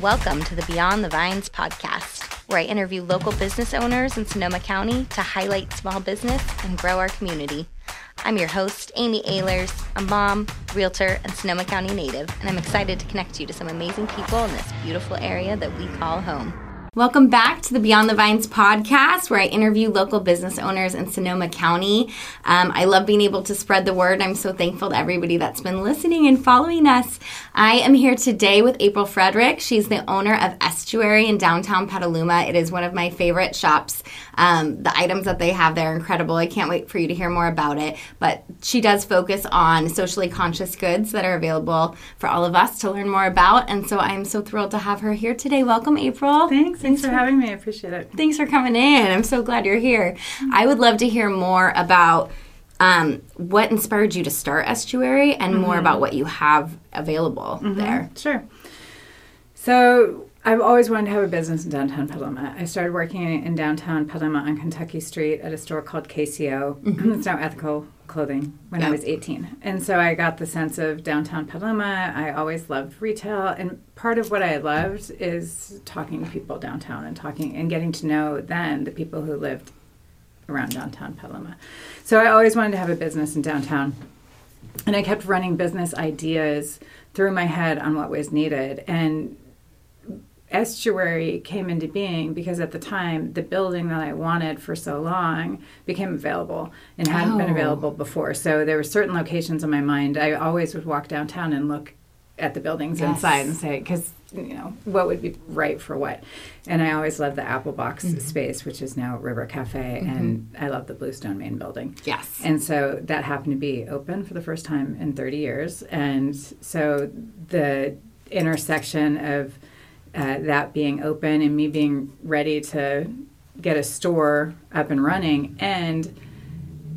Welcome to the Beyond the Vines podcast, where I interview local business owners in Sonoma County to highlight small business and grow our community. I'm your host, Amy Ahlers, a mom, realtor, and Sonoma County native, and I'm excited to connect you to some amazing people in this beautiful area that we call home. Welcome back to the Beyond the Vines podcast, where I interview local business owners in Sonoma County. Um, I love being able to spread the word. I'm so thankful to everybody that's been listening and following us. I am here today with April Frederick. She's the owner of Estuary in downtown Petaluma. It is one of my favorite shops. Um, the items that they have there are incredible. I can't wait for you to hear more about it. But she does focus on socially conscious goods that are available for all of us to learn more about. And so I'm so thrilled to have her here today. Welcome, April. Thanks. Thanks for having me. I appreciate it. Thanks for coming in. I'm so glad you're here. I would love to hear more about um, what inspired you to start Estuary and mm-hmm. more about what you have available mm-hmm. there. Sure. So I've always wanted to have a business in downtown Petaluma. I started working in downtown Petaluma on Kentucky Street at a store called KCO. Mm-hmm. it's now Ethical Clothing when. I was 18. And so I got the sense of downtown Petaluma. I always loved retail. And part of what I loved is talking to people downtown and talking and getting to know then the people who lived around downtown Petaluma. So I always wanted to have a business in downtown. And I kept running business ideas through my head on what was needed. And estuary came into being because at the time the building that I wanted for so long became available and hadn't oh. been available before. So there were certain locations in my mind. I always would walk downtown and look at the buildings yes. inside and say because you know what would be right for what. And I always loved the Apple Box mm-hmm. space, which is now River Cafe, mm-hmm. and I love the Bluestone main building. Yes. And so that happened to be open for the first time in 30 years, and so the intersection of uh, that being open and me being ready to get a store up and running. And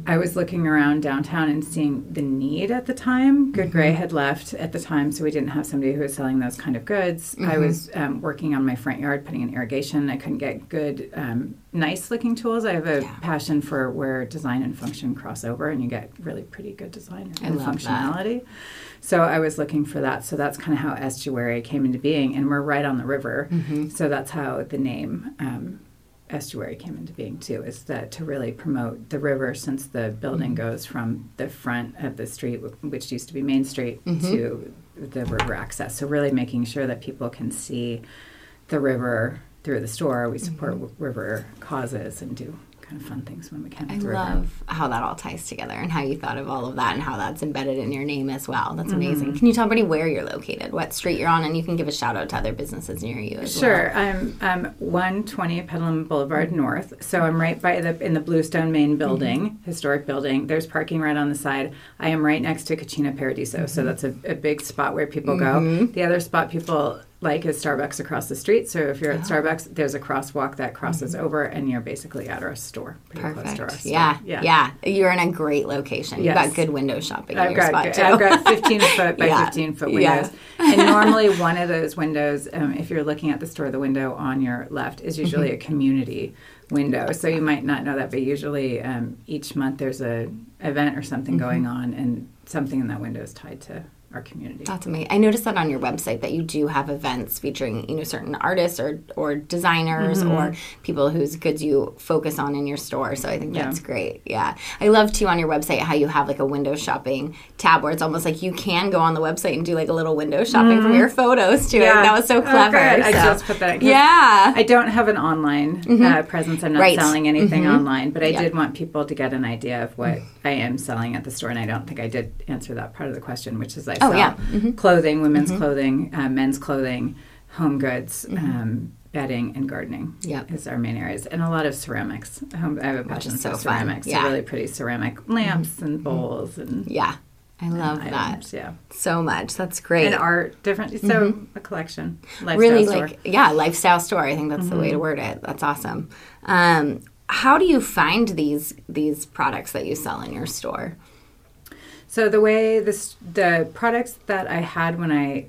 I was looking around downtown and seeing the need at the time. Good mm-hmm. Gray had left at the time, so we didn't have somebody who was selling those kind of goods. Mm-hmm. I was um, working on my front yard, putting in irrigation. I couldn't get good, um, nice looking tools. I have a yeah. passion for where design and function cross over, and you get really pretty good design and functionality. That. So I was looking for that. So that's kind of how estuary came into being, and we're right on the river. Mm-hmm. So that's how the name um, estuary came into being too. Is that to really promote the river, since the building mm-hmm. goes from the front of the street, which used to be Main Street, mm-hmm. to the river access. So really making sure that people can see the river through the store. We support mm-hmm. river causes and do kind of fun things when we can. I love how that all ties together and how you thought of all of that and how that's embedded in your name as well. That's amazing. Mm-hmm. Can you tell everybody where you're located, what street you're on, and you can give a shout out to other businesses near you as sure. well. Sure. I'm, 120 Petaluma Boulevard mm-hmm. North, so I'm right by the in the Bluestone main building, mm-hmm. historic building. There's parking right on the side. I am right next to Cucina Paradiso, so mm-hmm. that's a, a, big spot where people go. Mm-hmm. The other spot people like is Starbucks across the street. So if you're at oh. Starbucks, there's a crosswalk that crosses mm-hmm. over, and you're basically at our store. Perfect. Our store. Yeah. yeah, yeah, You're in a great location. You've got good window shopping. I've got, I've got 15 foot by yeah. 15 foot windows, yeah. and normally one of those windows, um, if you're looking at the store, the window on your left is usually mm-hmm. a community window. So you might not know that, but usually um, each month there's a event or something mm-hmm. going on, and something in that window is tied to our community. That's amazing. I noticed that on your website that you do have events featuring you know certain artists or or designers mm-hmm. or people whose goods you focus on in your store. So I think that's yeah. great. Yeah, I love too on your website how you have like a window shopping tab where it's almost like you can go on the website and do like a little window shopping mm-hmm. from your photos too. yeah. That was so oh, clever. Oh, so. I just put that. Yeah, I don't have an online mm-hmm. uh, presence. I'm not right. selling anything mm-hmm. online, but I yeah. did want people to get an idea of what I am selling at the store, and I don't think I did answer that part of the question, which is I oh, yeah. mm-hmm. clothing, women's mm-hmm. clothing, uh, men's clothing, home goods. Mm-hmm. Um, bedding and gardening yep. is our main areas, and a lot of ceramics. I have a passion so for ceramics. Yeah. So really pretty ceramic lamps mm-hmm. and bowls and yeah. I love that. Items, yeah. So much. That's great. And art, different. So mm-hmm. a collection. really store. like yeah, lifestyle store. I think that's mm-hmm. the way to mm-hmm. word it. That's awesome. Um, how do you find these these products that you sell in your store? So the way this the products that I had when I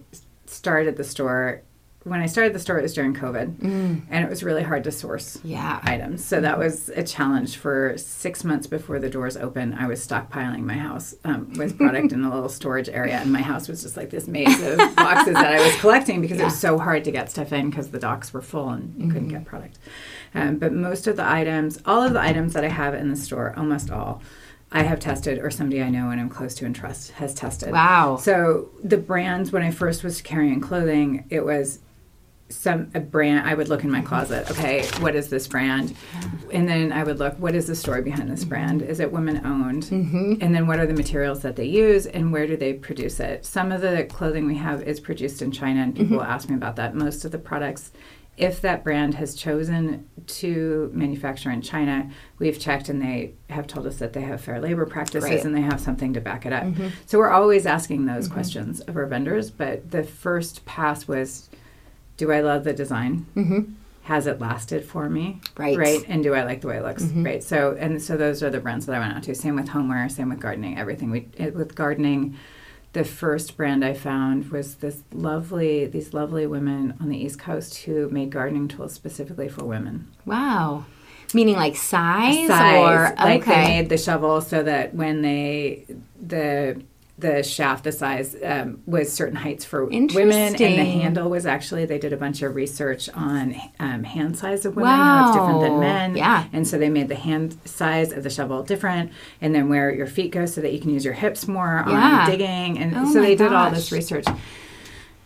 started the store when I started the store, it was during COVID, and it was really hard to source Yeah. items. So that was a challenge for six months before the doors open. I was stockpiling my house um, with product in a little storage area, and my house was just like this maze of boxes that I was collecting because it was so hard to get stuff in because the docks were full and you couldn't get product. Um, but most of the items, all of the items that I have in the store, almost all. I have tested, or somebody I know and I'm close to and trust has tested. Wow. So the brands, when I first was carrying clothing, it was some a brand i would look in my closet okay what is this brand? And then i would look what is the story behind this brand? Is it women owned mm-hmm. and then what are the materials that they use and where do they produce it? Some of the clothing we have is produced in china and people will ask me about that. Most of the products if that brand has chosen to manufacture in China, we've checked and they have told us that they have fair labor practices Right. and they have something to back it up. Mm-hmm. So we're always asking those mm-hmm. questions of our vendors. But the first pass was do I love the design? Mm-hmm. Has it lasted for me? Right. Right. And do I like the way it looks? Mm-hmm. Right. So, and so those are the brands that I went out to. Same with homeware, same with gardening, everything. We, it, with gardening, the first brand I found was this lovely, these lovely women on the East Coast who made gardening tools specifically for women. Wow. Meaning like size, Size, or like they made the shovel so that when they the the shaft, the size um, was certain heights for women, and the handle was actually they did a bunch of research on um, hand size of women, how it's different than men. Yeah. and so they made the hand size of the shovel different, and then where your feet go so that you can use your hips more Yeah. on digging, and Oh so they did all this research.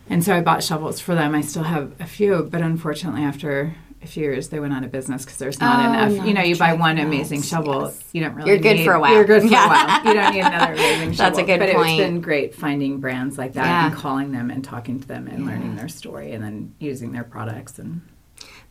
And so I bought shovels for them. I still have a few, but unfortunately, after a few years, they went out of business because there's not Oh, enough. not You know, you buy one amazing shovel, yes. you don't really. You're good need- for a while. You're good for Yeah. a while. You don't need another amazing shovel. That's a good but point. it's been great finding brands like that Yeah. and calling them and talking to them and learning their story and then using their products and.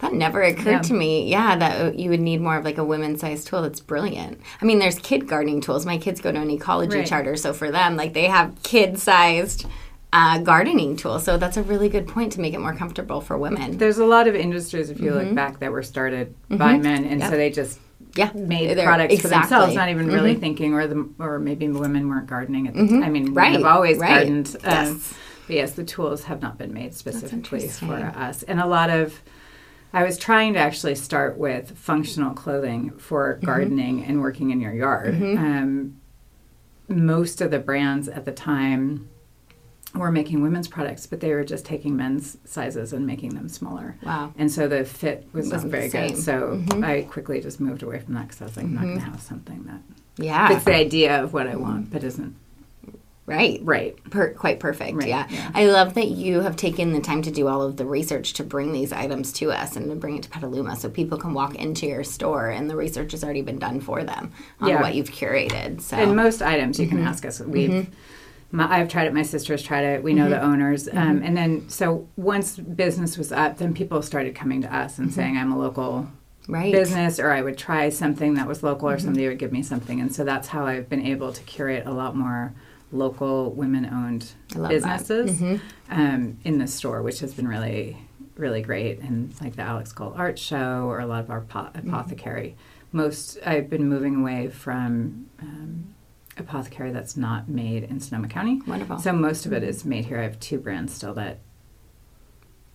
That never occurred Yeah. to me. Yeah, that you would need more of like a women's sized tool. That's brilliant. I mean, there's kid gardening tools. My kids go to an ecology Right. charter, so for them, like they have kid sized uh, gardening tools. So that's a really good point to make it more comfortable for women. There's a lot of industries, if you look back, that were started by men, and Mm-hmm. Yep. so they just Yeah, made They're- products for themselves, not even really thinking, or the or maybe women weren't gardening at the time. I mean, Mm-hmm. Right, have always right. gardened. Um, Yes. But yes, the tools have not been made specifically for us, and a lot of. I was trying to actually start with functional clothing for Mm-hmm. gardening and working in your yard. Um, most of the brands at the time were making women's products, but they were just taking men's sizes and making them smaller. Wow. And so the fit was not very good. same. Mm-hmm. So I quickly just moved away from that because I was like, I'm not going to have something that Yeah. fits the idea of what I want, but isn't right. right. Per- quite perfect. Right, yeah. yeah. I love that you have taken the time to do all of the research to bring these items to us and to bring it to Petaluma so people can walk into your store and the research has already been done for them on Yeah. what you've curated. So And most items you can Mm-hmm. ask us. We've. My, I've tried it. My sister's tried it. We Mm-hmm. know the owners, um, and then so once business was up, then people started coming to us and saying, "I'm a local right. business or I would try something that was local Mm-hmm. or somebody would give me something. And so that's how I've been able to curate a lot more local women owned I. Mm-hmm. businesses um, in the store, which has been really, really great. And like the Alex Cole Art Show or a lot of our po- Mm-hmm. apothecary. Most, I've been moving away from um, apothecary that's not made in Sonoma County. Wonderful. So most of it is made here. I have two brands still that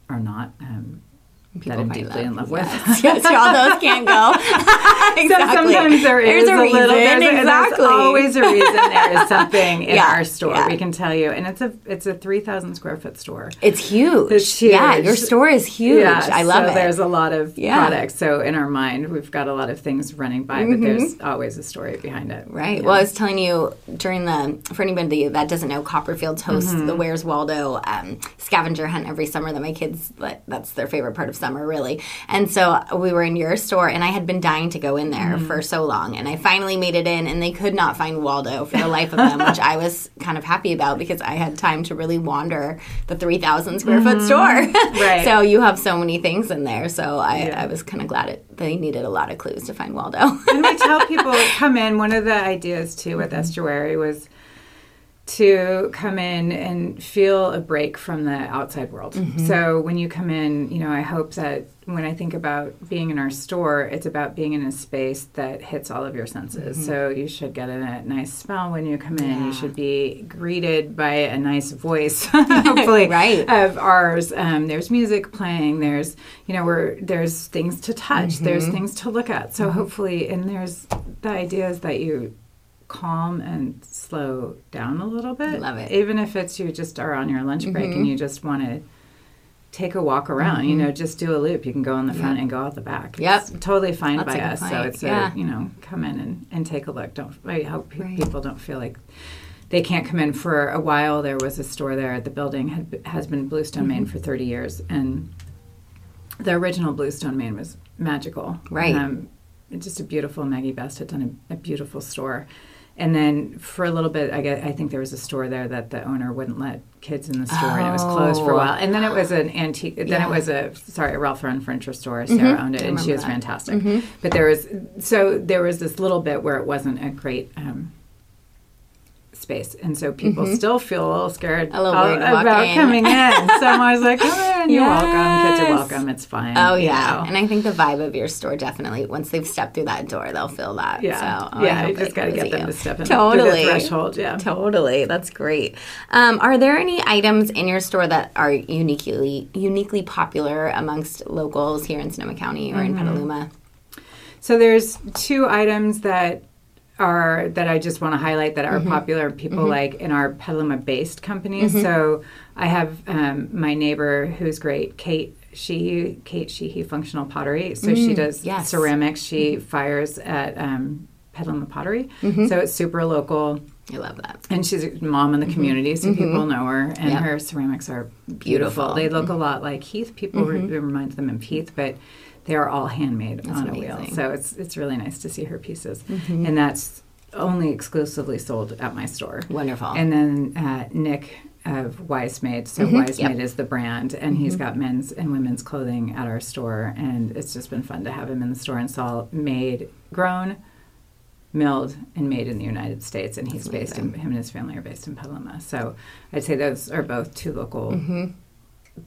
are not. Um, that I'm deeply in love Yes, with. yes, all those can't go. So exactly. sometimes there is There's a, reason. little. There's, exactly. there's always a reason there is something in Yeah, our store. yeah. We can tell you, and it's a it's a three thousand square foot store. It's huge. It's Yeah, your store is huge. Yeah, I love so it. There's a lot of Yeah. products. So in our mind, we've got a lot of things running by, but there's always a story behind it. Mm-hmm. Right. Yeah. Well, I was telling you during the for anybody that doesn't know, Copperfields hosts Mm-hmm. the Where's Waldo um, scavenger hunt every summer. That my kids that- that's their favorite part of summer, really. And so we were in your store, and I had been dying to go in there Mm-hmm. for so long, and I finally made it in, and they could not find Waldo for the life of them, which I was kind of happy about because I had time to really wander the three thousand square foot store. Mm-hmm. Right. so you have so many things in there. So I, Yeah. I was kind of glad it, they needed a lot of clues to find Waldo. and we tell people come in. One of the ideas too with estuary was to come in and feel a break from the outside world. Mm-hmm. So when you come in, you know, I hope that when I think about being in our store, it's about being in a space that hits all of your senses. So you should get a nice smell when you come in. Mm-hmm. Yeah. You should be greeted by a nice voice, hopefully, Right. of ours. Um, there's music playing. There's, you know, we're, there's things to touch. There's Mm-hmm. things to look at. So hopefully, and there's the idea is that you calm and slow down a little bit. Love it. Mm-hmm. Even if it's you just are on your lunch break and you just want to take a walk around, you know, just do a loop. You can go in the front and go out the back. Yep. It's totally fine by us. So it's Yeah. a, you know, come in and, and take a look. Don't, I hope pe- Right. people don't feel like they can't come in for a while. There was a store there. At the building had, has been Bluestone, Main Mm-hmm. for 30 years. And the original Bluestone, Main was magical. Right. Um, just a beautiful, Maggie Best had done a, a beautiful store. And then for a little bit, I get, I think there was a store there that the owner wouldn't let kids in the store, and it was closed for a Oh. while. And then it was an antique. Then Yeah. it was a sorry, a Ralph Lauren furniture store. Sarah owned it, and she was that. fantastic. But there was so there was this little bit where it wasn't a great. Um, space and so people still feel a little scared Mm-hmm. A little to walk about in. coming in so i'm always like come in you're welcome kids are welcome it's fine Oh yeah, know. and I think the vibe of your store definitely once they've stepped through that door, they'll feel that. Yeah. so, oh, I Yeah, you just gotta get them you. to step in totally. the threshold, yeah. totally. That's great. Um, are there any items in your store that are uniquely uniquely popular amongst locals here in Sonoma County or in Mm-hmm. Petaluma? So there's two items that are that I just want to highlight that are Mm-hmm. popular people like in our Petaluma based companies. So I have um, my neighbor who's great, Kate Sheehy, Kate Sheehy Functional Pottery. So she does Mm, yes. ceramics. She fires at um, Petaluma Pottery. Mm-hmm. So it's super local. I love that. And she's a mom in the community, so people know her. And Mm-hmm. Yep. her ceramics are beautiful. Beautiful. Mm-hmm. They look a lot like Heath. People re- remind them of Heath, but they are all handmade on a wheel. Mm-hmm. So it's it's really nice to see her pieces, and that's only exclusively sold at my store. Wonderful. And then uh, Nick of Wise Made. So Wise Yep. Made is the brand, and he's got men's and women's clothing at our store, and it's just been fun to have him in the store and saw made, grown, milled, and made in the United States. And he's based in him and his family are based in Petaluma. So I'd say those are both two local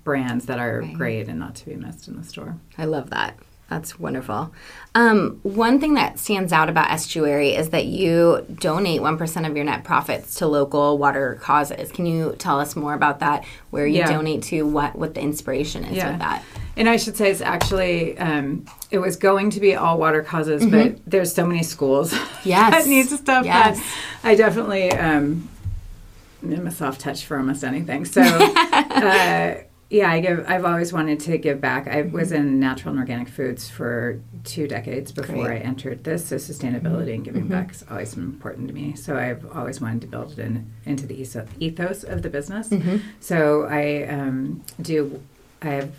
brands that are Right. great and not to be missed in the store. I love that. That's wonderful. Um, one thing that stands out about Estuary is that you donate 1% of your net profits to local water causes. Can you tell us more about that? Where you Yeah. donate to, what, what the inspiration is with that? And I should say it's actually um, it was going to be all water causes, but there's so many schools Mm-hmm. Yes. that needs stuff Yes. that I definitely um, am a soft touch for almost anything. So uh, yeah, I give. I've always wanted to give back. I was mm-hmm. in natural and organic foods for two decades before Great. I entered this. So sustainability mm-hmm. and giving mm-hmm. back has always been important to me. So I've always wanted to build it in, into the ethos- ethos of the business. So I um, do. I have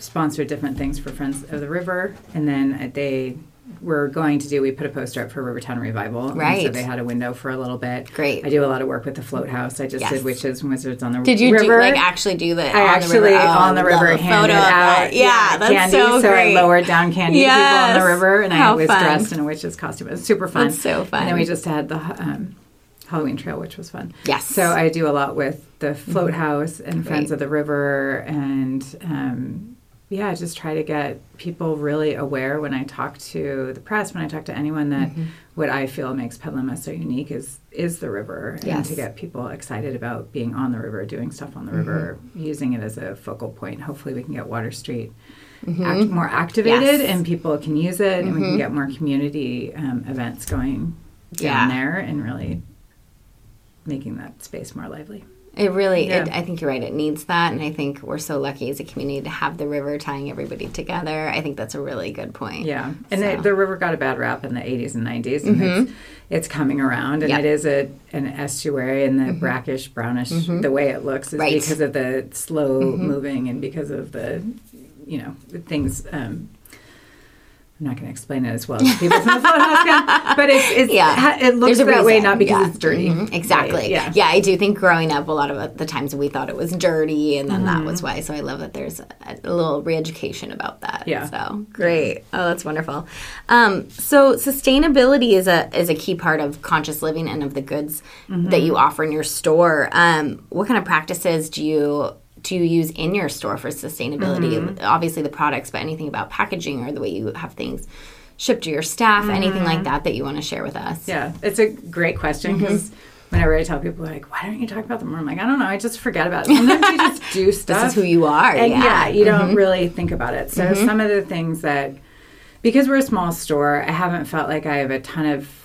sponsored different things for Friends of the River, and then they were going to do. We put a poster up for Rivertown Revival, and so they had a window for a little bit. Great. I do a lot of work with the Float House. I just Yes. did Witches and Wizards on the River. Did you river. do, like actually do the I on the actually river? Oh, on the river handed out that. Yeah, that's candy. so great. I lowered down candy to people on the river, and How I was fun. dressed in a witch's costume. It was super fun. That's so fun. And then we just had the um, Halloween trail, which was fun. Yes. Mm-hmm. So I do a lot with the Float House and Friends of the River, and um, yeah, just try to get people really aware when I talk to the press, when I talk to anyone that Mm-hmm. what I feel makes Petaluma so unique is is the river, and to get people excited about being on the river, doing stuff on the river, Mm-hmm. using it as a focal point. Hopefully, we can get Water Street. Act, more activated Mm-hmm. Yes. Mm-hmm. and people can use it and we can get more community um, events going down Yeah. there and really making that space more lively It really, it, I think you're right. It needs that, and I think we're so lucky as a community to have the river tying everybody together. I think that's a really good point. Yeah, and So- Mm-hmm. the, the river got a bad rap in the 80s and 90s, and it's, it's coming around, and Yep. it is a an estuary, and the brackish, brownish, the way it looks is Mm-hmm. Right. Mm-hmm. because of the slow moving and because of the, you know, things. Um, I'm not going to explain it as well as people from the but it's, it's Yeah. it looks that way not because Yeah. it's dirty. Mhm. Exactly. Right, Yeah. yeah. I do think growing up, a lot of the times we thought it was dirty, and then that Mm-hmm. was why. So I love that there's a, a little re-education about that. Yeah. So great. Oh, that's wonderful. Um, so sustainability is a is a key part of conscious living and of the goods Mm-hmm. that you offer in your store. Um, what kind of practices do you do you use in your store for sustainability? Mm-hmm. Obviously, the products, but anything about packaging or the way you have things shipped to your staff, anything like that that you want to share with us? Mm-hmm. Yeah, it's a great question Mm-hmm. because whenever I tell people like, "Why don't you talk about them?" more?" I'm like, "I don't know. I just forget about it." Sometimes you just do stuff. This is who you are. and yeah. yeah, you Mm-hmm. don't really think about it. So some of the things that, because we're a small store, I haven't felt like I have a ton of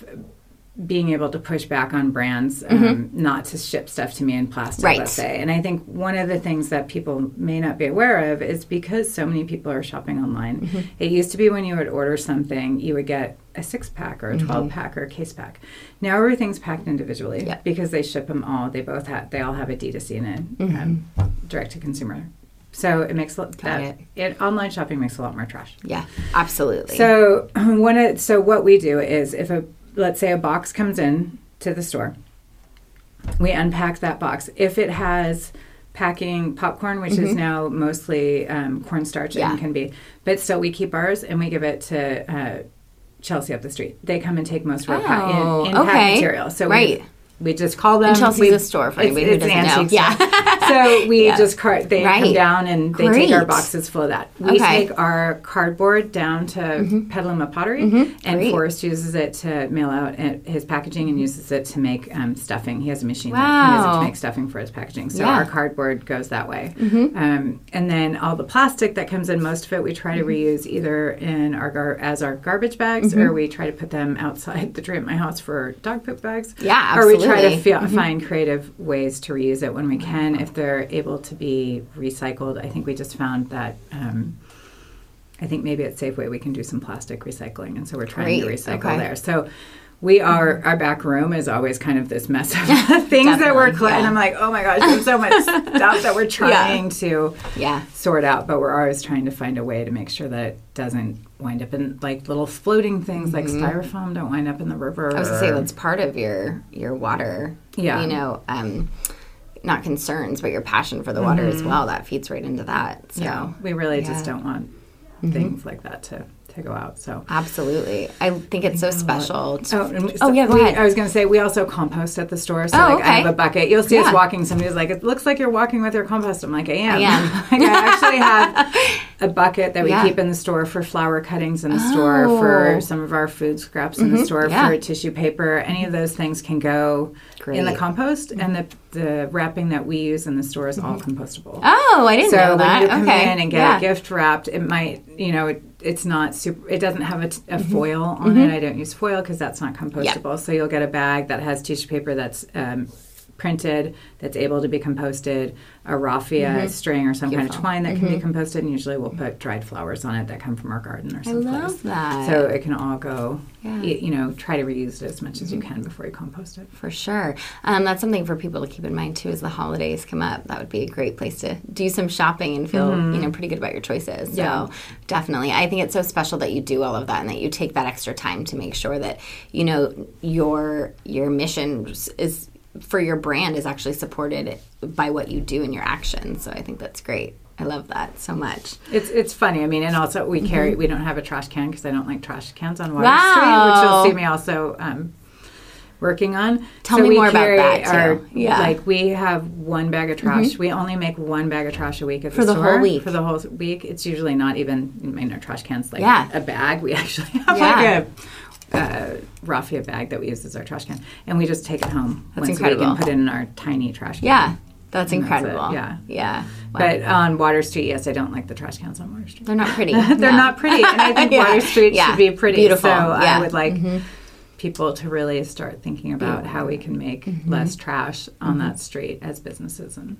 being able to push back on brands um, not to ship stuff to me in plastic, Mm-hmm. Right. let's say. And I think one of the things that people may not be aware of is because so many people are shopping online. Mm-hmm. It used to be when you would order something, you would get a six pack or a Mm-hmm. 12 pack or a case pack. Now everything's packed individually because they ship them all. They both have, they all have a D2C and a Mm-hmm. um, direct to consumer. So it makes a lot- that it. it. online shopping makes a lot more trash. Yeah, absolutely. So one of, so what we do is if a let's say a box comes in to the store, we unpack that box. If it has packing popcorn, which is now mostly um, cornstarch Mm-hmm. Yeah. and can be, but still we keep ours and we give it to uh, Chelsea up the street. They come and take most of our pa- Oh, in, in pack material. So Right. we, we just call them. And Chelsea's we, a store for anybody who it's an doesn't know. antique Yeah. so we Yeah. just car- they Right. come down and they take our boxes full of that. We Okay. Mm-hmm. take our cardboard down to Petaluma Pottery, and Great. Forrest uses it to mail out uh, his packaging and uses it to make um, stuffing. He has a machine that he uses Wow. to make stuffing for his packaging. So Yeah. Mm-hmm. our cardboard goes that way. Um, and then all the plastic that comes in, most of it we try to reuse either in our gar- as our garbage bags, Mm-hmm. or we try to put them outside the tree at my house for dog poop bags. Yeah, Or we try to absolutely. Mm-hmm. find creative ways to reuse it when we can, if they're able to be recycled. I think we just found that. Um, I think maybe at Safeway we can do some plastic recycling, and so we're trying to recycle okay. there. So we are our back room is always kind of this mess of things that we're cl- and yeah. I'm like, oh my gosh, there's so much stuff that we're trying to yeah. sort out, but we're always trying to find a way to make sure that it doesn't wind up in like little floating things like styrofoam don't wind up in the river. Mm-hmm. I was gonna say that's part of your your water. Yeah. You know, um, not concerns, but your passion for the water as well. That feeds right into that. So Mm-hmm. yeah, we really just don't want things like that to to go out. So absolutely, I think it's so special. to- Oh, we- Oh, yeah, we-. I was going to say we also compost at the store. So Oh, like I have a bucket. You'll see Yeah. us walking. Somebody's like, "It looks like you're walking with your compost." I'm like, "I am." I am. like, I actually have a bucket that we Yeah. keep in the store for flower cuttings in the store, for Oh. Mm-hmm. some of our food scraps in the store, yeah. for tissue paper. Any of those things can go in the Great. compost, and the the wrapping that we use in the store is all compostable. Oh, I didn't So know when that. you come okay. in and get yeah. a gift wrapped, it might, you know, it, it's not super. It doesn't have a, t- a Mm-hmm. foil on it. I don't use foil because that's not compostable. So you'll get a bag that has tissue paper that's um, printed, that's able to be composted, a raffia string or some kind of Mm-hmm. Beautiful. Mm-hmm. twine that can be composted, and usually we'll put dried flowers on it that come from our garden or I love that. So it can all go. Yeah. Mm-hmm. You know, try to reuse it as much as you can before you compost it. For sure. Um, that's something for people to keep in mind too as the holidays come up. That would be a great place to do some shopping and feel, you know, pretty good about your choices. Mm-hmm. Yeah. Definitely. I think it's so special that you do all of that and that you take that extra time to make sure that, you know, your your mission is for your brand is actually supported by what you do in your actions. So I think that's great. I love that so much. It's it's funny. I mean, and also we carry we don't have a trash can because I don't like trash cans on Water Mm-hmm. Wow. Street, which you'll see me also um, working on. Tell me we more about that, too. Yeah. Mm-hmm. like we have one bag of trash. We only make one bag of trash a week at For the store whole week. For the whole week, it's usually not even. I mean, our trash cans like Yeah. a bag. We actually have Yeah. like a. Uh, raffia bag that we use as our trash can, and we just take it home That's once a week incredible. put it in our tiny trash can. Yeah. That's And that's incredible. yeah. Yeah. Wow. But on Water Street, yes, I don't like the trash cans on Water Street. they're not pretty. They're No. not pretty, and I think Yeah. Water Street Yeah. should be pretty. Beautiful. So Yeah. Mm-hmm. I would like people to really start thinking about how we can make Mm-hmm. less trash on that street as businesses and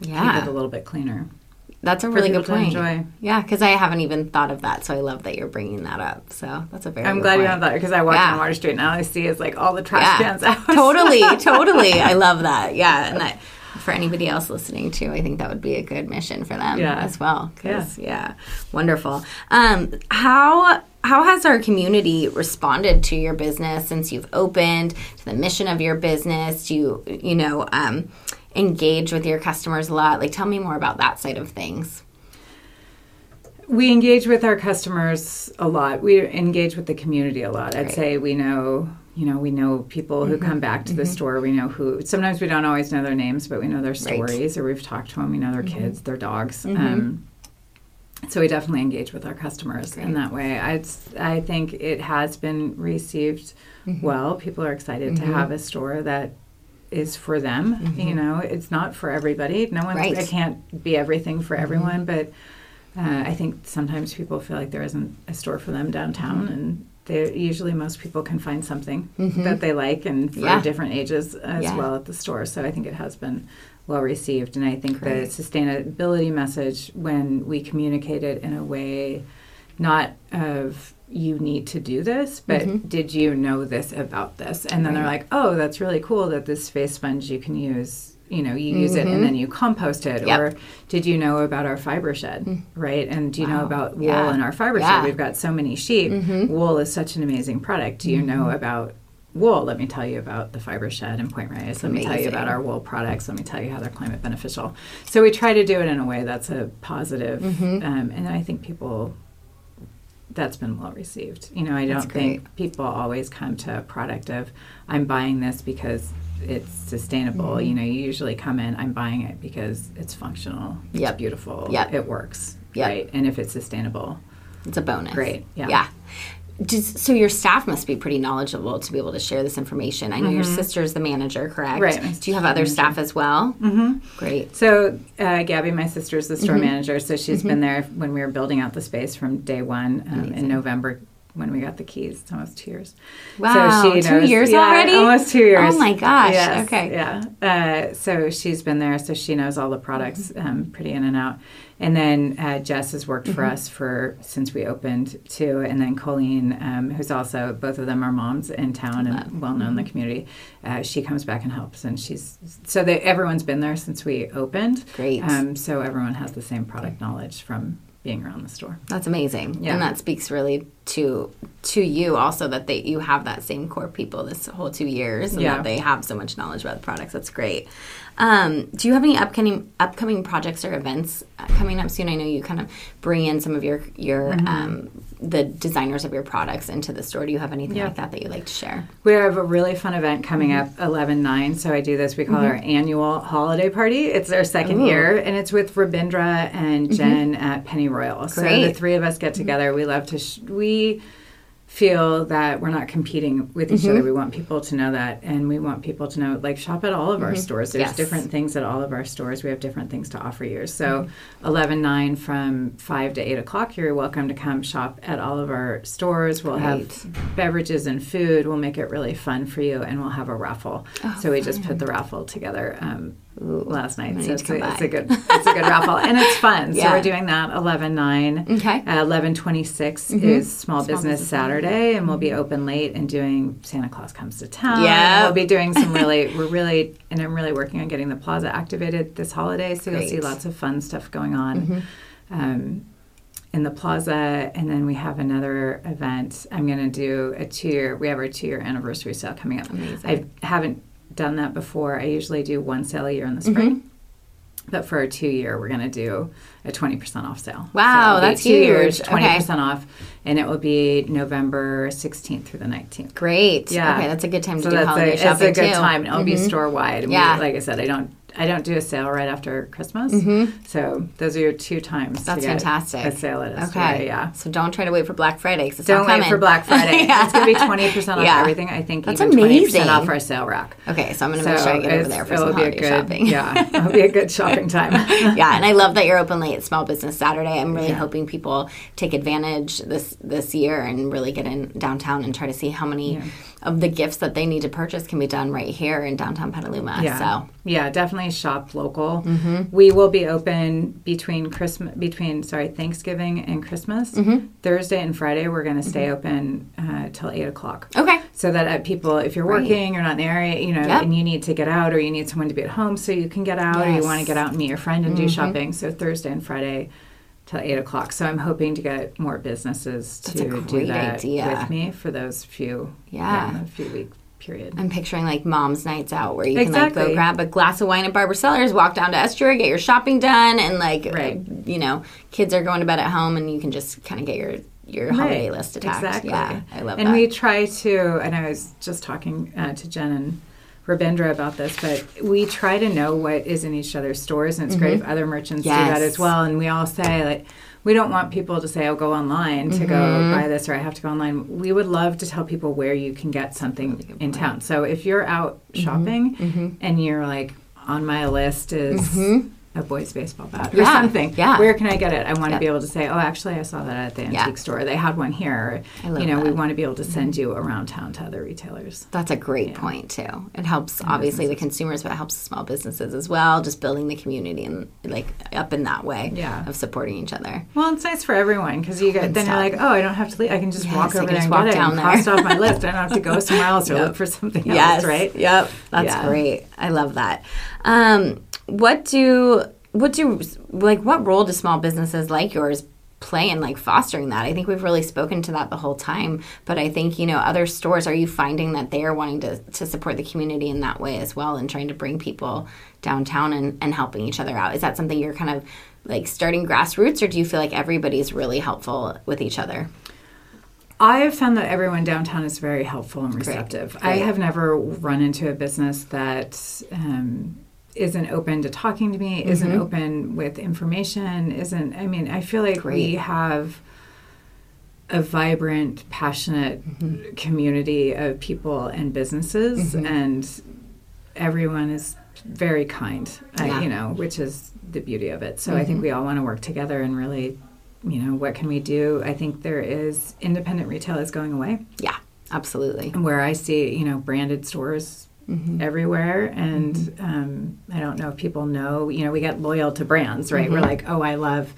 keep Yeah. it a little bit cleaner. That's a really good point. enjoy. Yeah, because I haven't even thought of that, so I love that you're bringing that up. So that's a very. I'm glad you have that because I walk Yeah. on Water Street and all I see is like all the trash Yeah, cans out. totally, totally. I love that. Yeah, and that for anybody else listening too, I think that would be a good mission for them Yeah. as well. 'cause, yeah. wonderful. Um, how how has our community responded to your business since you've opened to the mission of your business? Do you you know um, engage with your customers a lot? Like, tell me more about that side of things. We engage with our customers a lot. We engage with the community a lot. I'd Great. say we know, you know, we know people who come mm-hmm. back to the mm-hmm. store. We know who. Sometimes we don't always know their names, but we know their stories, or we've talked to them. We know their mm-hmm. kids, their dogs. Um, so we definitely engage with our customers in that way. I I think it has been received well. People are excited to have a store that is for them. Mm-hmm. You know, it's not for everybody. No one. Right. It can't be everything for mm-hmm. everyone, but. Uh, I think sometimes people feel like there isn't a store for them downtown, mm-hmm. and they usually most people can find something that they like, and for Yeah. different ages as Yeah. well at the store. So I think it has been well received, and I think Great. the sustainability message when we communicate it in a way, not of you need to do this, but mm-hmm. did you know this about this? And then they're like, oh, that's really cool that this face sponge you can use. You know, you use it and mm-hmm. then you compost it. Yep. Or did you know about our fiber shed, mm. right? And do you know about wool Yeah. in our fiber Yeah. shed? We've got so many sheep. Mm-hmm. Wool is such an amazing product. Do you know about wool? Let me tell you about the fiber shed in Point Reyes. Let me tell you about our wool products. Let me tell you how they're climate beneficial. So we try to do it in a way that's a positive, um, and I think people. That's been well received. You know, I don't think people always come to a product of, I'm buying this because it's sustainable. Mm-hmm. You know, you usually come in, I'm buying it because it's functional, Yep. it's beautiful, Yep. it works, Yep. right? And if it's sustainable, It's a bonus. Great, yeah. Yeah. Does, so your staff must be pretty knowledgeable to be able to share this information. I know your sister's the manager, correct? Mm-hmm. Right, Do you have other staff as well? Mm-hmm. Great. So uh, Gabby, my sister, is the store Mm-hmm. manager. So she's been there when we were building out the space from day one um, in November when we got the keys. It's almost two years. Wow, two years yeah, already? Almost two years. Oh my gosh, Yes, okay. Yeah. Uh, so she's been there, so she knows all the products Mm-hmm. um, pretty in and out. And then uh, Jess has worked Mm-hmm. for us for since we opened too. And then Colleen, um, who's also both of them are moms in town and well known in the Mm-hmm. community. Uh, she comes back and helps, and she's so they, everyone's been there since we opened. Great. Um, so everyone has the same product knowledge from being around the store. That's amazing. Yeah. And that speaks really to to you also that they you have that same core people this whole two years and Yeah. that they have so much knowledge about the products. That's great. Um, do you have any upcoming upcoming projects or events uh, coming up soon? I know you kind of bring in some of your your Mm-hmm. um, the designers of your products into the store. Do you have anything Yeah. like that that you'd like to share? We have a really fun event coming Mm-hmm. up 11 9. So I do this, we call our annual holiday party. It's our second Ooh. Mm-hmm. year, and it's with Rabindra and Jen at Penny Royal. So the Mm-hmm. three of us get together. We love to, sh- we feel that we're not competing with each Mm-hmm. other. We want people to know that, and we want people to know, like, shop at all of our stores. There's Mm-hmm. Yes. different things at all of our stores. We have different things to offer you. So Mm-hmm. 11 9 from 5 to 8 o'clock, you're welcome to come shop at all of our stores. We'll have beverages and food. We'll make it really fun for you, and we'll have a raffle. Oh, so we just put the raffle together um, last night. So it's a, it's a good it's a good raffle, and it's fun. So we're doing that eleven nine. Okay. Uh, eleven twenty six Mm-hmm. is Small, Business, Saturday, and we'll be open late and doing Santa Claus comes to town. Yeah. We'll be doing some really we're really and I'm really working on getting the plaza activated this holiday. So you'll see Mm-hmm. lots of fun stuff going on. Um, in the plaza, and then we have another event. I'm going to do a two year. We have our two year anniversary sale coming up. Amazing. I haven't done that before. I usually do one sale a year in the spring. Mm-hmm. But for a two year, we're going to do a 20% off sale. Wow, it'll that's two years, huge. 20% off. And it will be November 16th through the 19th. Great. Yeah. Okay, that's a good time to So do that's holiday a, it's a good too. time. It'll be Mhm. store wide. Yeah. like I said, I don't I don't do a sale right after Christmas. Mm-hmm. So those are your two times. That's fantastic. A sale at a Okay. store. Yeah. So don't try to wait for Black Friday because it's Don't wait for Black Friday. Yeah. It's going to be twenty percent off Yeah. everything. I think That's even twenty percent off our sale rack. Okay, so I'm going to make sure I get over there for some be a holiday good, shopping. Yeah, it'll be a good shopping time. yeah, and I love that you're open late. Small Business Saturday. I'm really Yeah. hoping people take advantage this this year and really get in downtown and try to see how many of the gifts that they need to purchase can be done right here in downtown Petaluma. Yeah, So yeah, definitely shop local. We will be open between Christmas, between sorry Thanksgiving and Christmas. Thursday and Friday, we're going to stay open uh, till eight o'clock. okay, so that uh, people, if you're Right. working, you're not in the area, you know, Yep. and you need to get out, or you need someone to be at home so you can get out, or you Mm-hmm. want to get out and meet your friend and do shopping. So Thursday and Friday till eight o'clock. So I'm hoping to get more businesses That's to do that idea. with me for those few, Yeah. a few week period. I'm picturing like mom's nights out where you can like go grab a glass of wine at Barber Cellars, walk down to Estuary, get your shopping done, and like, Right. you know, kids are going to bed at home, and you can just kind of get your your holiday list attacked. Exactly. Yeah, I love and that. And we try to, and I was just talking uh, to Jen and Rabindra about this, but we try to know what is in each other's stores, and it's great if other merchants do that Mm-hmm. As well. And we all say like. We don't want people to say, "Oh, go online to Mm-hmm. go buy this," or "I have to go online." We would love to tell people where you can get something in town. So if you're out Mm-hmm. shopping and you're like, "On my list is a boys' baseball bat or Mm-hmm. Yeah, something," yeah. where can I get it? I want to be able to say, "Oh, actually, I saw that at the antique Yeah. store. They had one here." I love you know, we that. Mm-hmm. want to be able to send you around town to other retailers. That's a great point too. It helps obviously the consumers, but it helps the small businesses as well. Just building the community and like up in that way Yeah. of supporting each other. Well, it's nice for everyone because you get then you're like, oh, I don't have to leave. I can just Yes, walk over there and walk get it down and there. cross off my list. I don't have to go somewhere else or Yep. look for something Yes, else, right? Yep, that's great. I love that. Um, what do what do like what role do small businesses like yours play in like fostering that? I think we've really spoken to that the whole time, but I think you know other stores. Are you finding that they are wanting to to support the community in that way as well, and trying to bring people downtown and and helping each other out? Is that something you're kind of like starting grassroots, or do you feel like everybody's really helpful with each other? I have found that everyone downtown is very helpful and receptive. I Great. have never run into a business that um, isn't open to talking to me, isn't Mm-hmm. open with information, isn't. I mean, I feel like we have a vibrant, passionate Mm-hmm. community of people and businesses, and everyone is very kind. Yeah. Mm-hmm. You know, which is the beauty of it. So I think we all want to work together and really. You know, what can we do? I think there is independent retail is going away Yeah, absolutely. where I see, you know, branded stores Mm-hmm. everywhere. And um, I don't know if people know, you know, we get loyal to brands, right? Mm-hmm. We're like, oh, I love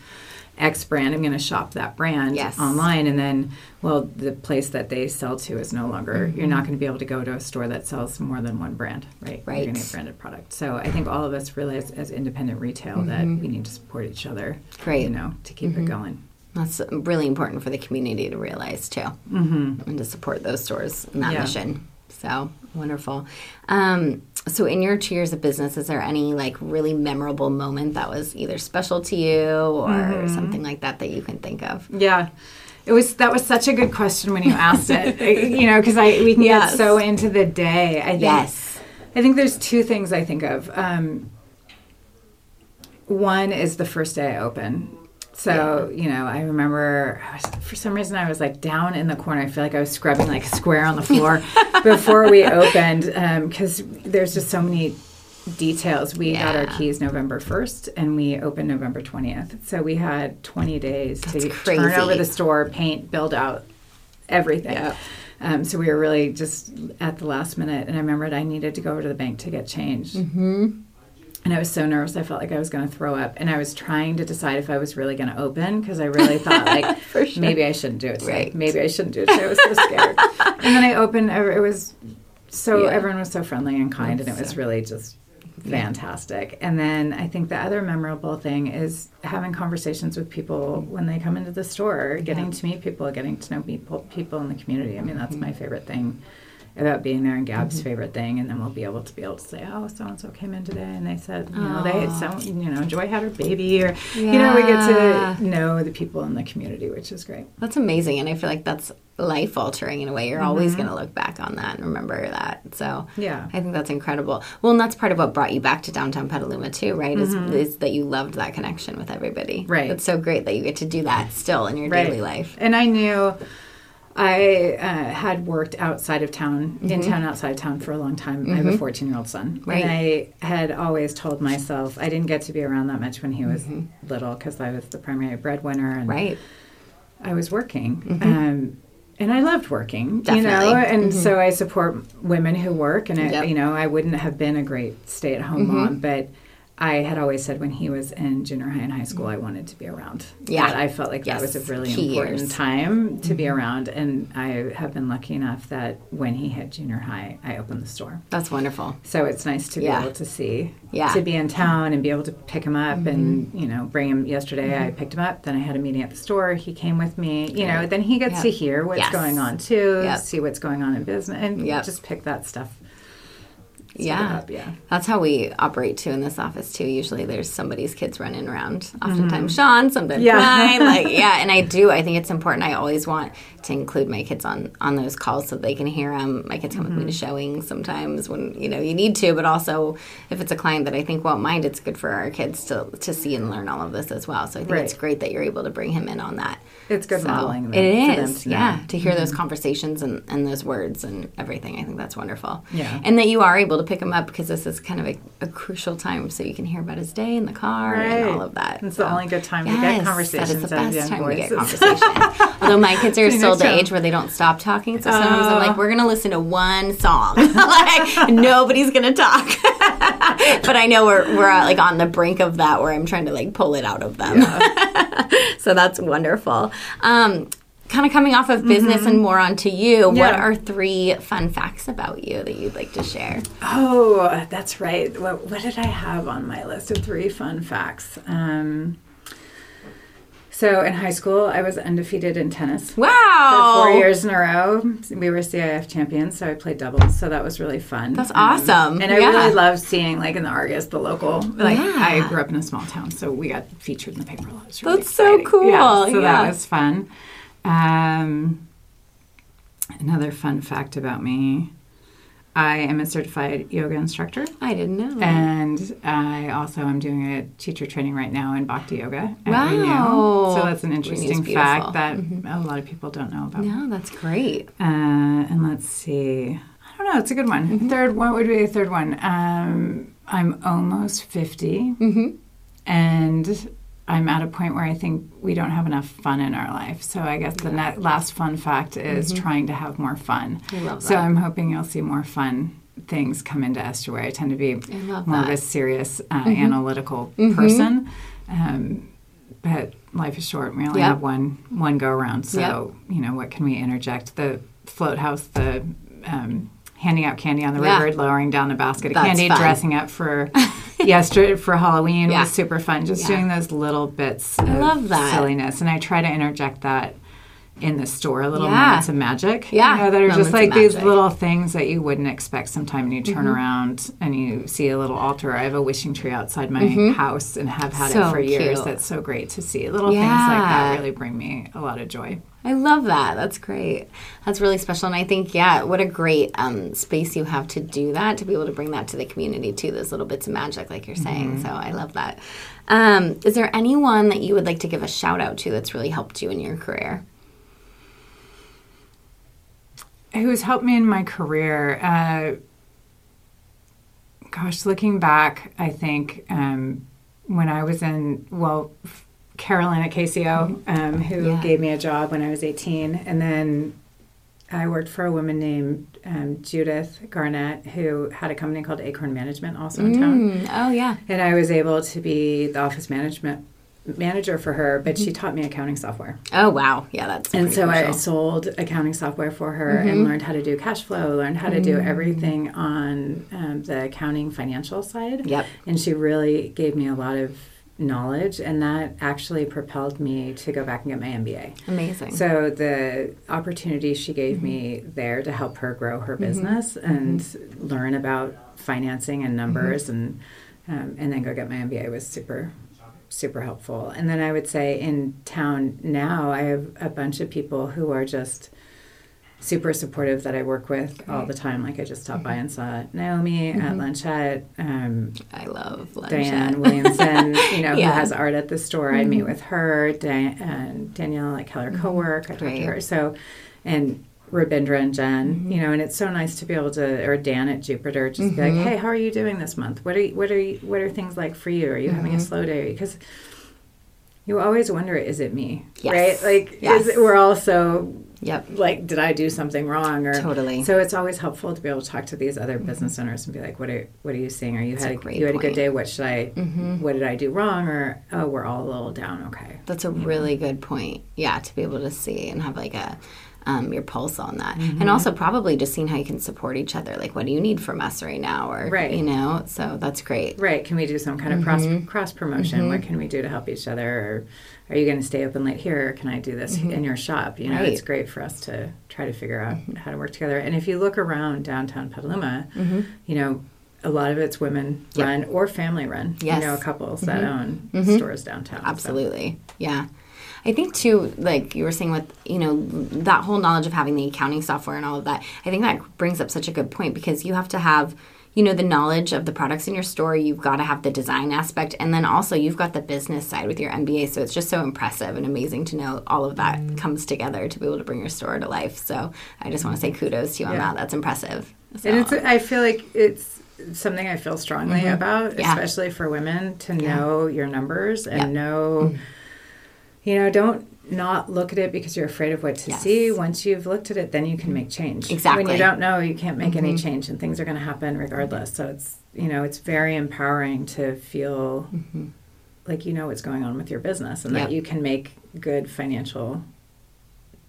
X brand. I'm going to shop that brand Yes. online. And then, well, the place that they sell to is no longer, Mm-hmm. you're not going to be able to go to a store that sells more than one brand, right? Right. You're going to get branded product. So I think all of us realize as independent retail that we need to support each other, Mm-hmm. Great. you know, to keep it going. That's really important for the community to realize too, mm-hmm. and to support those stores in that Yeah. mission. So wonderful. Um, so, in your two years of business, is there any like really memorable moment that was either special to you or Mm-hmm. something like that that you can think of? Yeah. It was that was such a good question when you asked it. you know, because I we can Yes. get so into the day. I think Yes. I think there's two things I think of. Um, one is the first day I open. So you know, I remember I was, for some reason I was like down in the corner. I feel like I was scrubbing like square on the floor before we opened because there's just so many details. We got our keys November 1st and we opened November 20th. So we had 20 days to That's turn over the store, paint, build out everything. Yeah. Um, so we were really just at the last minute. And I remembered I needed to go over to the bank to get changed. Mm-hmm. And I was so nervous. I felt like I was going to throw up. And I was trying to decide if I was really going to open because I really thought, like, sure. maybe I shouldn't do it today. Right. Maybe I shouldn't do it today. I was so scared. and then I opened. It was so, Yeah. everyone was so friendly and kind. and it was so- really just fantastic. And then I think the other memorable thing is having conversations with people when they come into the store, getting to meet people, getting to know people, people in the community. I mean, that's mm-hmm. my favorite thing about being there and Gab's favorite thing. And then we'll be able to be able to say, oh, so and so came in today and they said, you know, they so you know, Joy had her baby, or you know, we get to know the people in the community, which is great. That's amazing, and I feel like that's life altering in a way. You're always Mm-hmm. going to look back on that and remember that. So Yeah. I think that's incredible. Well, and that's part of what brought you back to downtown Petaluma too, right? Is, is that you loved that connection with everybody. Mm-hmm. Right. It's so great that you get to do that still in your daily life. And I knew I uh, had worked outside of town, in Mm-hmm. town, outside of town for a long time. I have a 14 year old son. Right. And I had always told myself I didn't get to be around that much when he was little because I was the primary breadwinner and Mm-hmm. Right. I was working. Um, and I loved working, you know, Definitely. and so I support women who work. And, I, Yep. you know, I wouldn't have been a great stay at home mom, but I had always said when he was in junior high and high school, I wanted to be around. Yeah. That I felt like Yes. that was a really Key important years. time to be mm-hmm. around. And I have been lucky enough that when he hit junior high, I opened the store. That's wonderful. So it's nice to be able to see, Yeah. to be in town and be able to pick him up and, mm-hmm. you know, bring him. Yesterday I mm-hmm. picked him up, then I had a meeting at the store. He came with me, you know, then he gets to hear what's Yes. going on too, Yep. see what's going on in business, and Yep. just pick that stuff. Yeah. up, yeah. That's how we operate too in this office too. Usually there's somebody's kids running around. Oftentimes mm-hmm. Sean, sometimes Yeah. mine. Like yeah, and I do. I think it's important. I always want to include my kids on on those calls so they can hear them. My kids come with me to mm-hmm. showings sometimes when you know you need to, but also if it's a client that I think won't mind, it's good for our kids to to see and learn all of this as well. So I think Right. it's great that you're able to bring him in on that. It's good So, modeling. them- It is, to know. yeah, to hear those mm-hmm. conversations and, and those words and everything. I think that's wonderful. Yeah. and that you are able to pick him up because this is kind of a, a crucial time, so you can hear about his day in the car and all of that. It's the only good time to get conversations is the best time to get voices. conversation. Although my kids are still the age where they don't stop talking, so sometimes I'm Oh. like, we're gonna listen to one song, like nobody's gonna talk. but I know we're we're uh, like on the brink of that where I'm trying to like pull it out of them. so that's wonderful. Um, kind of coming off of business and more onto you. What Mm-hmm. Are three fun facts about you that you'd like to share? Oh, that's right. What, what did I have on my list of three fun facts? Um, so in high school, I was undefeated in tennis. Wow, For four years in a row, we were CIF champions, so I played doubles. So that was really fun. That's Um, awesome. and I Yeah. really loved seeing, like in the Argus, the local. Like Yeah. I grew up in a small town, so we got featured in the paper. That was really That's so cool. Yeah, so Yeah. that was fun. Um, another fun fact about me: I am a certified yoga instructor. I didn't know. And I also am doing a teacher training right now in Bhakti Yoga Wow. Renew. So that's an interesting fact that a lot of people don't know about. no, that's great. Uh, and let's see. I don't know. It's a good one. Mm-hmm. Third one would be the third one. Um, I'm almost 50. Mm-hmm. And I'm at a point where I think we don't have enough fun in our life. So I guess the ne- last fun fact is trying to have more fun. Mm-hmm. I love that. So. I'm hoping you'll see more fun things come into Estuary. I tend to be more of that. Mm-hmm. a serious, uh, analytical person. Um, but life is short. We only Yep. have one one go around. So Yep. you know what can we interject? The float house, the um, handing out candy on the Yeah. river, lowering down a basket of That's candy, fun. dressing up for yesterday for Halloween Yeah. was super fun. Just Yeah. doing those little bits of love that. silliness, and I try to interject that in the store, little Yeah. moments of magic. Yeah, you know, that are moments just like these little things that you wouldn't expect sometime and you turn Mm-hmm. around and you see a little altar. I have a wishing tree outside my house and have had Mm-hmm. So it for years. cute. That's so great to see. Little things like that really bring me a lot of joy. I love that. That's great. That's really special. And I think, yeah, what a great um, space you have to do that, to be able to bring that to the community too, those little bits of magic, like you're saying. So I love that. Um, is there anyone that you would like to give a shout out to that's really helped you in your career? Who's helped me in my career. Uh, gosh, looking back, I think um, when I was in, well, Carolyn at KCO, um, who Yeah. gave me a job when I was 18. And then I worked for a woman named um, Judith Garnett, who had a company called Acorn Management, also in town. Mm, oh, yeah. And I was able to be the office management manager for her, but she taught me accounting software. Oh, wow. Yeah, that's And so I sold accounting software for her Mm-hmm. and learned how to do cash flow, learned how to do Mm. everything on um, the accounting financial side. Yep. And she really gave me a lot of knowledge, and that actually propelled me to go back and get my MBA. Amazing. So the opportunity she gave me Mm-hmm. there to help her grow her business and learn about financing and numbers Mm-hmm. and um, and then go get my MBA was super super helpful. And then I would say in town now I have a bunch of people who are just super supportive that I work with all the time. Like I just stopped by mm-hmm. and saw Naomi at mm-hmm. Lunchette. Um, I love lunch. Diane Williamson, you know, Yeah. who has art at the store. I meet mm-hmm. with her. Dan- and Danielle at Keller Co-work. I talk to her. So, and Rabindra and Jen, mm-hmm. you know, and it's so nice to be able to, or Dan at Jupiter, just be like, mm-hmm. hey, how are you doing this month? What are you, what are you, what are things like for you? Are you having a mm-hmm. slow day? Because you always wonder, is it me? Yes. Right? Like, Yes. is, we're all so Yep. like, did I do something wrong? Or Totally. So it's always helpful to be able to talk to these other business owners and be like, what are what are you seeing? Are you had a you had a. Mm-hmm. good day? What should I? What did I do wrong? Or oh, we're all a little down. Okay. That's a really good point. Yeah, to be able to see and have like a um, your pulse on that, Mm-hmm. and also probably just seeing how you can support each other. Like, what do you need from us right now, or Right. you know? So that's great. Right. Can we do some kind of cross mm-hmm. cross promotion? Mm-hmm. What can we do to help each other? Or are you going to stay open late here? Or can I do this mm-hmm. in your shop? You know, Right. it's great for us to try to figure out how to work together. And if you look around downtown Petaluma, you know, a lot of it's women Yep. run or family run. Yes. You know, couples that own stores downtown. So- Absolutely. Yeah. I think too, like you were saying with, you know, that whole knowledge of having the accounting software and all of that, I think that brings up such a good point because you have to have, you know, the knowledge of the products in your store, you've got to have the design aspect, and then also you've got the business side with your MBA. So it's just so impressive and amazing to know all of that comes together to be able to bring your store to life. So I just want to say kudos to you on that. That's impressive. So, And it's, I feel like it's something I feel strongly about, Mm-hmm. Yeah. especially for women to know your numbers and know. Mm-hmm. You know, don't not look at it because you're afraid of what to Yes. see. Once you've looked at it, then you can make change. Exactly. Mm-hmm. When you don't know, you can't make any change and things are going to happen regardless. So it's, you know, it's very empowering to feel like you know what's going on with your business and Mm-hmm. Yep. that you can make good financial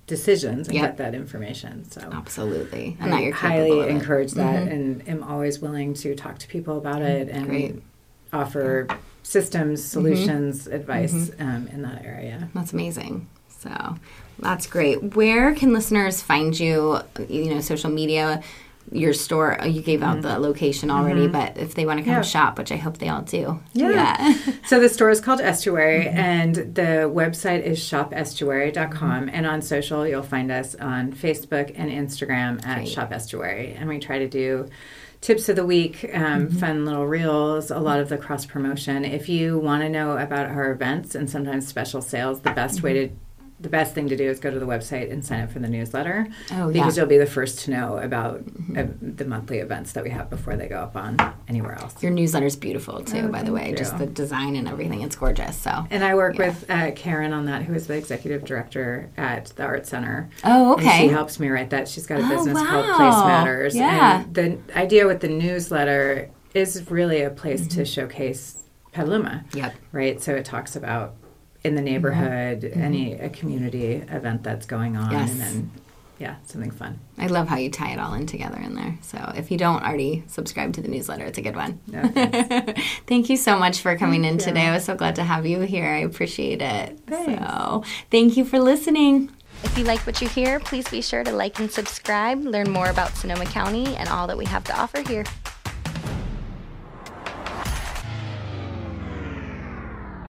decisions and Yep. get that information. So absolutely. And I that you're highly capable of it. encourage that and am always willing to talk to people about it and Mm-hmm. Great. Mm-hmm. offer systems, solutions, advice um, in that area. That's amazing. So that's great. Where can listeners find you? You know, social media, your store. Uh, you gave out the mm-hmm. location already, mm-hmm. but if they want to come Mm-hmm. Yeah. shop, which I hope they all do. Yeah. so the store is called Estuary mm-hmm. and the website is shopestuary.com and on social you'll find us on Facebook and Instagram at Great. Shop Estuary and we try to do tips of the week, um, fun little reels, a lot of the cross promotion. If you want to know about our events and sometimes special sales, the best way to the best thing to do is go to the website and sign up for the newsletter Oh, because yeah. you'll be the first to know about uh, the monthly events that we have before they go up on anywhere else. Your newsletter's beautiful too, Oh, by the way. thank Just the design and everything. It's gorgeous. So. And I work Yeah. with uh, Karen on that, who is the executive director at the Art Center. Oh, And okay. she helps me write that. She's got a Oh, business called. Place Matters. Yeah. And the idea with the newsletter is really a place Mm-hmm. to showcase Petaluma. Yep. Right? So it talks about in the neighborhood, any a community event that's going on, Mm-hmm. Yes. and then yeah, something fun. I love how you tie it all in together in there. So if you don't already subscribe to the newsletter, it's a good one. Yeah, thanks. thank you so much for coming in you. today. I was so glad to have you here. I appreciate it. Thanks. So thank you for listening. If you like what you hear, please be sure to like and subscribe, learn more about Sonoma County and all that we have to offer here.